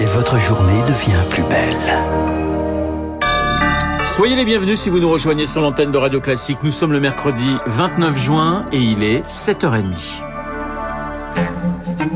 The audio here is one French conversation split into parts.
et votre journée devient plus belle. Soyez les bienvenus si vous nous rejoignez sur l'antenne de Radio Classique. Nous sommes le mercredi 29 juin et il est 7h30.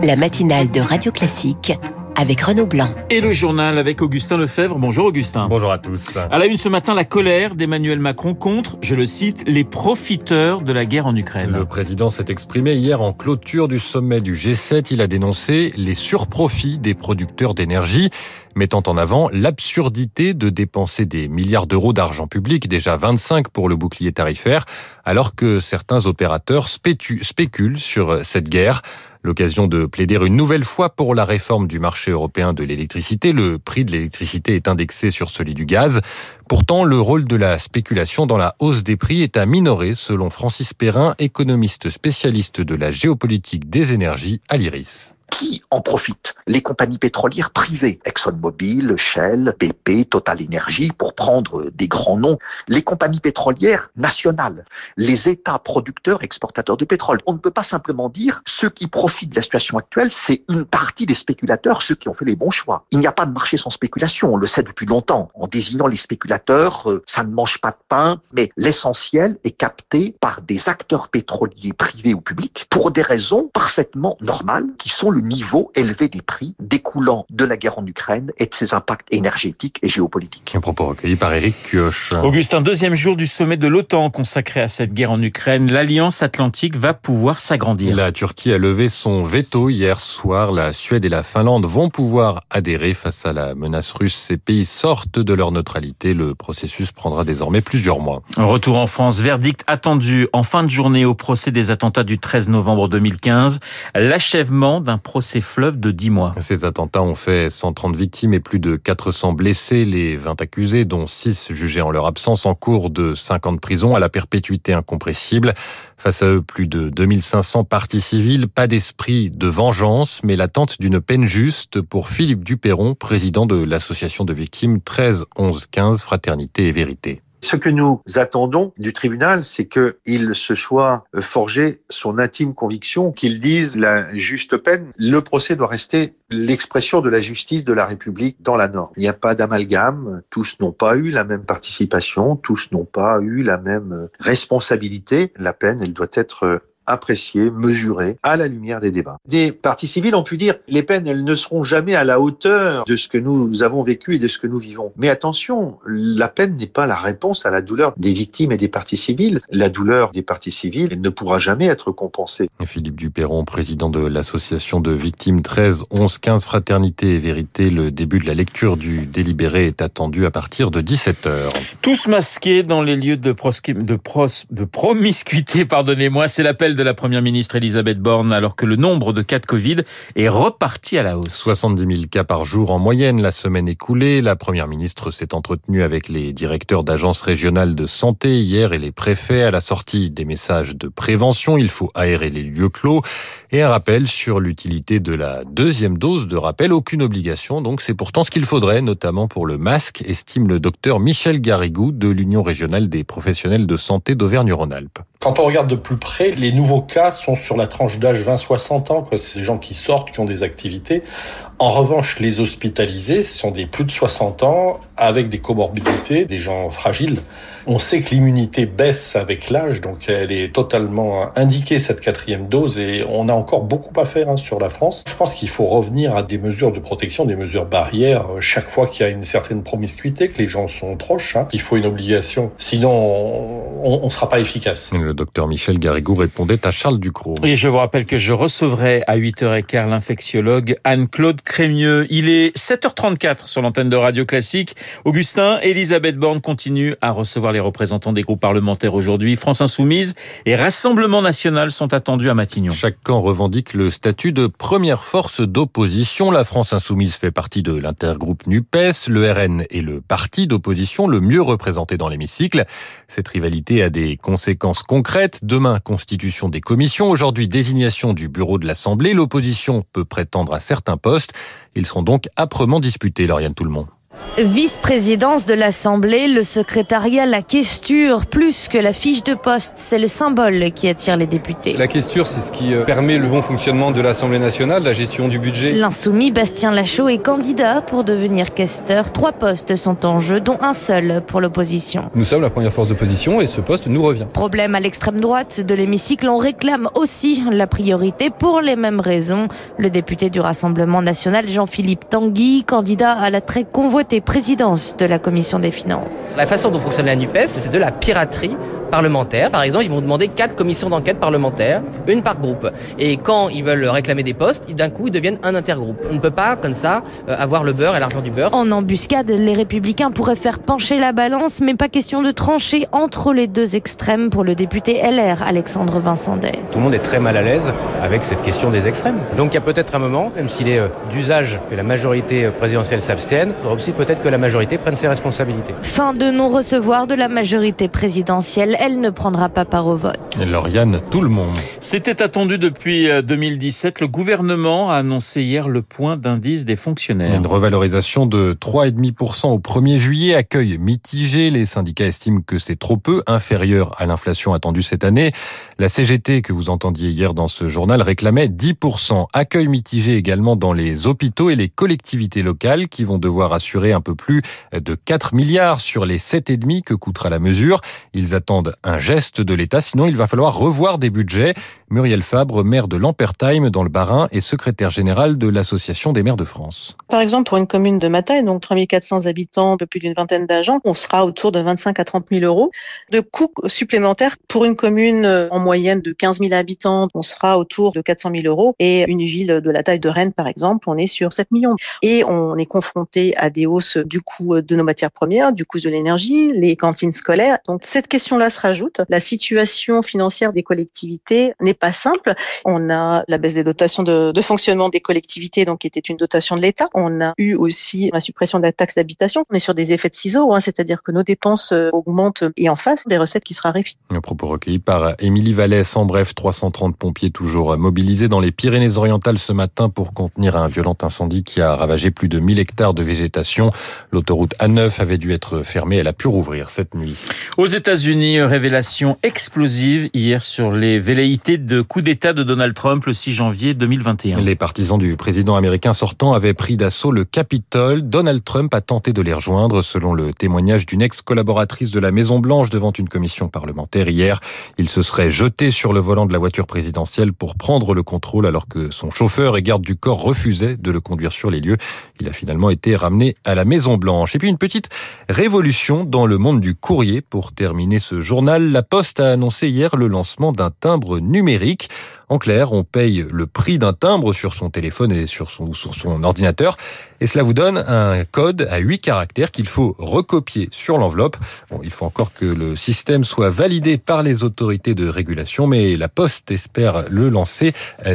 La matinale de Radio Classique avec Renaud Blanc. Et le journal avec Augustin Lefebvre. Bonjour Augustin. Bonjour à tous. À la une ce matin, la colère d'Emmanuel Macron contre, je le cite, les profiteurs de la guerre en Ukraine. Le président s'est exprimé hier en clôture du sommet du G7. Il a dénoncé les surprofits des producteurs d'énergie, mettant en avant l'absurdité de dépenser des milliards d'euros d'argent public, déjà 25 pour le bouclier tarifaire, alors que certains opérateurs spéculent sur cette guerre. L'occasion de plaider une nouvelle fois pour la réforme du marché européen de l'électricité. Le prix de l'électricité est indexé sur celui du gaz. Pourtant, le rôle de la spéculation dans la hausse des prix est à minorer, selon Francis Perrin, économiste spécialiste de la géopolitique des énergies à l'IRIS qui en profite Les compagnies pétrolières privées, ExxonMobil, Shell, BP, Total Energy, pour prendre des grands noms. Les compagnies pétrolières nationales, les États producteurs, exportateurs de pétrole. On ne peut pas simplement dire ceux qui profitent de la situation actuelle, c'est une partie des spéculateurs, ceux qui ont fait les bons choix. Il n'y a pas de marché sans spéculation, on le sait depuis longtemps. En désignant les spéculateurs, euh, ça ne mange pas de pain, mais l'essentiel est capté par des acteurs pétroliers privés ou publics pour des raisons parfaitement normales qui sont le niveau élevé des prix découlant de la guerre en Ukraine et de ses impacts énergétiques et géopolitiques. Un propos recueilli par Eric Kioch. Augustin, deuxième jour du sommet de l'OTAN consacré à cette guerre en Ukraine. L'Alliance Atlantique va pouvoir s'agrandir. La Turquie a levé son veto hier soir. La Suède et la Finlande vont pouvoir adhérer face à la menace russe. Ces pays sortent de leur neutralité. Le processus prendra désormais plusieurs mois. Retour en France. Verdict attendu en fin de journée au procès des attentats du 13 novembre 2015. L'achèvement d'un procès fleuve de 10 mois. Ces attentats ont fait 130 victimes et plus de 400 blessés. Les 20 accusés, dont 6 jugés en leur absence, en cours de 5 ans de prison à la perpétuité incompressible. Face à eux, plus de 2500 parties civiles, pas d'esprit de vengeance, mais l'attente d'une peine juste pour Philippe Duperron, président de l'association de victimes 13 11 15 Fraternité et Vérité. Ce que nous attendons du tribunal, c'est qu'il se soit forgé son intime conviction, qu'il dise la juste peine. Le procès doit rester l'expression de la justice de la République dans la norme. Il n'y a pas d'amalgame, tous n'ont pas eu la même participation, tous n'ont pas eu la même responsabilité. La peine, elle doit être appréciée, mesurée à la lumière des débats. Des partis civils ont pu dire les peines, elles ne seront jamais à la hauteur de ce que nous avons vécu et de ce que nous vivons. Mais attention, la peine n'est pas la réponse à la douleur des victimes et des partis civils. La douleur des partis civils elle ne pourra jamais être compensée. Philippe Duperron, président de l'association de victimes 13 11 15 Fraternité et Vérité, le début de la lecture du délibéré est attendu à partir de 17h. Tous masqués dans les lieux de, de, pros de promiscuité, pardonnez-moi, c'est l'appel de la première ministre Elisabeth Borne alors que le nombre de cas de Covid est reparti à la hausse. 70 000 cas par jour en moyenne la semaine écoulée. La première ministre s'est entretenue avec les directeurs d'agences régionales de santé hier et les préfets à la sortie des messages de prévention. Il faut aérer les lieux clos et un rappel sur l'utilité de la deuxième dose de rappel. Aucune obligation, donc c'est pourtant ce qu'il faudrait, notamment pour le masque, estime le docteur Michel Garrigou de l'Union régionale des professionnels de santé d'Auvergne-Rhône-Alpes. Quand on regarde de plus près, les nouveaux cas sont sur la tranche d'âge 20-60 ans. C'est des gens qui sortent, qui ont des activités. En revanche, les hospitalisés, ce sont des plus de 60 ans avec des comorbidités, des gens fragiles. On sait que l'immunité baisse avec l'âge, donc elle est totalement indiquée cette quatrième dose et on a encore beaucoup à faire hein, sur la France. Je pense qu'il faut revenir à des mesures de protection, des mesures barrières chaque fois qu'il y a une certaine promiscuité, que les gens sont proches. Hein. Il faut une obligation, sinon on ne sera pas efficace. Le docteur Michel Garrigou répondait à Charles Ducrot. Et je vous rappelle que je recevrai à 8h15 l'infectiologue Anne-Claude Crémieux. Il est 7h34 sur l'antenne de Radio Classique. Augustin, Elisabeth Borne continue à recevoir les représentants des groupes parlementaires aujourd'hui. France Insoumise et Rassemblement National sont attendus à Matignon. Chaque camp revendique le statut de première force d'opposition. La France Insoumise fait partie de l'intergroupe NUPES. Le RN est le parti d'opposition le mieux représenté dans l'hémicycle. Cette rivalité a des conséquences concrètes. Demain, constitution des commissions. Aujourd'hui, désignation du bureau de l'Assemblée. L'opposition peut prétendre à certains postes. Ils seront donc âprement disputés, Lauriane Tout le monde. Vice-présidence de l'Assemblée, le secrétariat, la questure, plus que la fiche de poste, c'est le symbole qui attire les députés. La questure, c'est ce qui euh, permet le bon fonctionnement de l'Assemblée nationale, la gestion du budget. L'insoumis Bastien Lachaud est candidat pour devenir questeur. Trois postes sont en jeu, dont un seul pour l'opposition. Nous sommes la première force d'opposition et ce poste nous revient. Problème à l'extrême droite de l'hémicycle, on réclame aussi la priorité pour les mêmes raisons. Le député du Rassemblement national, Jean-Philippe Tanguy, candidat à la très convoitée présidence de la Commission des finances. La façon dont fonctionne la NUPES, c'est de la piraterie parlementaire. Par exemple, ils vont demander quatre commissions d'enquête parlementaires, une par groupe. Et quand ils veulent réclamer des postes, d'un coup, ils deviennent un intergroupe. On ne peut pas, comme ça, euh, avoir le beurre et l'argent du beurre. En embuscade, les républicains pourraient faire pencher la balance, mais pas question de trancher entre les deux extrêmes pour le député LR, Alexandre Vincendet. Tout le monde est très mal à l'aise avec cette question des extrêmes. Donc il y a peut-être un moment, même s'il est euh, d'usage que la majorité euh, présidentielle s'abstienne, il faudra aussi peut-être que la majorité prenne ses responsabilités. Fin de non-recevoir de la majorité présidentielle elle ne prendra pas part au vote. Lauriane, tout le monde. C'était attendu depuis 2017. Le gouvernement a annoncé hier le point d'indice des fonctionnaires. Une revalorisation de 3,5% au 1er juillet, accueil mitigé. Les syndicats estiment que c'est trop peu, inférieur à l'inflation attendue cette année. La CGT, que vous entendiez hier dans ce journal, réclamait 10%. Accueil mitigé également dans les hôpitaux et les collectivités locales qui vont devoir assurer un peu plus de 4 milliards sur les 7,5 que coûtera la mesure. Ils attendent un geste de l'État, sinon il va falloir revoir des budgets. Muriel Fabre, maire de Lampertheim dans le Bas-Rhin et secrétaire générale de l'Association des maires de France. Par exemple, pour une commune de ma taille, donc 3400 habitants, un peu plus d'une vingtaine d'agents, on sera autour de 25 à 30 000 euros. De coûts supplémentaires pour une commune en moyenne de 15 000 habitants, on sera autour de 400 000 euros. Et une ville de la taille de Rennes, par exemple, on est sur 7 millions. Et on est confronté à des hausses du coût de nos matières premières, du coût de l'énergie, les cantines scolaires. Donc cette question-là se rajoute. La situation financière des collectivités n'est pas simple. On a la baisse des dotations de, de fonctionnement des collectivités, donc qui était une dotation de l'État. On a eu aussi la suppression de la taxe d'habitation. On est sur des effets de ciseaux, hein, c'est-à-dire que nos dépenses euh, augmentent et en face des recettes qui se raréfient. Un propos recueilli par Émilie Vallès. En bref, 330 pompiers toujours mobilisés dans les Pyrénées-Orientales ce matin pour contenir un violent incendie qui a ravagé plus de 1000 hectares de végétation. L'autoroute A9 avait dû être fermée. Elle a pu rouvrir cette nuit. Aux États-Unis, révélation explosive hier sur les velléités de coup d'État de Donald Trump le 6 janvier 2021. Les partisans du président américain sortant avaient pris d'assaut le Capitole. Donald Trump a tenté de les rejoindre, selon le témoignage d'une ex-collaboratrice de la Maison-Blanche devant une commission parlementaire hier. Il se serait jeté sur le volant de la voiture présidentielle pour prendre le contrôle alors que son chauffeur et garde du corps refusaient de le conduire sur les lieux. Il a finalement été ramené à la Maison-Blanche. Et puis une petite révolution dans le monde du courrier pour terminer ce La Poste a annoncé hier le lancement d'un timbre numérique. En clair, on paye le prix d'un timbre sur son téléphone et sur son, sur son ordinateur. Et cela vous donne un code à 8 caractères qu'il faut recopier sur l'enveloppe. Bon, il faut encore que le système soit validé par les autorités de régulation, mais la Poste espère le lancer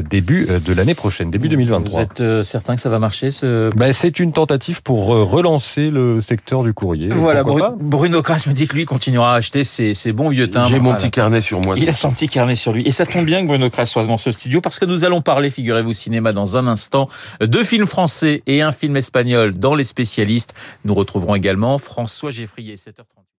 début de l'année prochaine, début 2023. Vous êtes certain que ça va marcher ce... ben, C'est une tentative pour relancer le secteur du courrier. Voilà, Bruno, Bruno Kras me dit que lui continuera à acheter ses, ses bons vieux timbres. J'ai mon petit carnet sur moi. Il a son petit carnet sur lui. Et ça tombe bien que Bruno Kras soit dans ce studio parce que nous allons parler, figurez-vous, cinéma dans un instant, deux films français et un film espagnol dans les spécialistes. Nous retrouverons également François Geffrier, 7h30.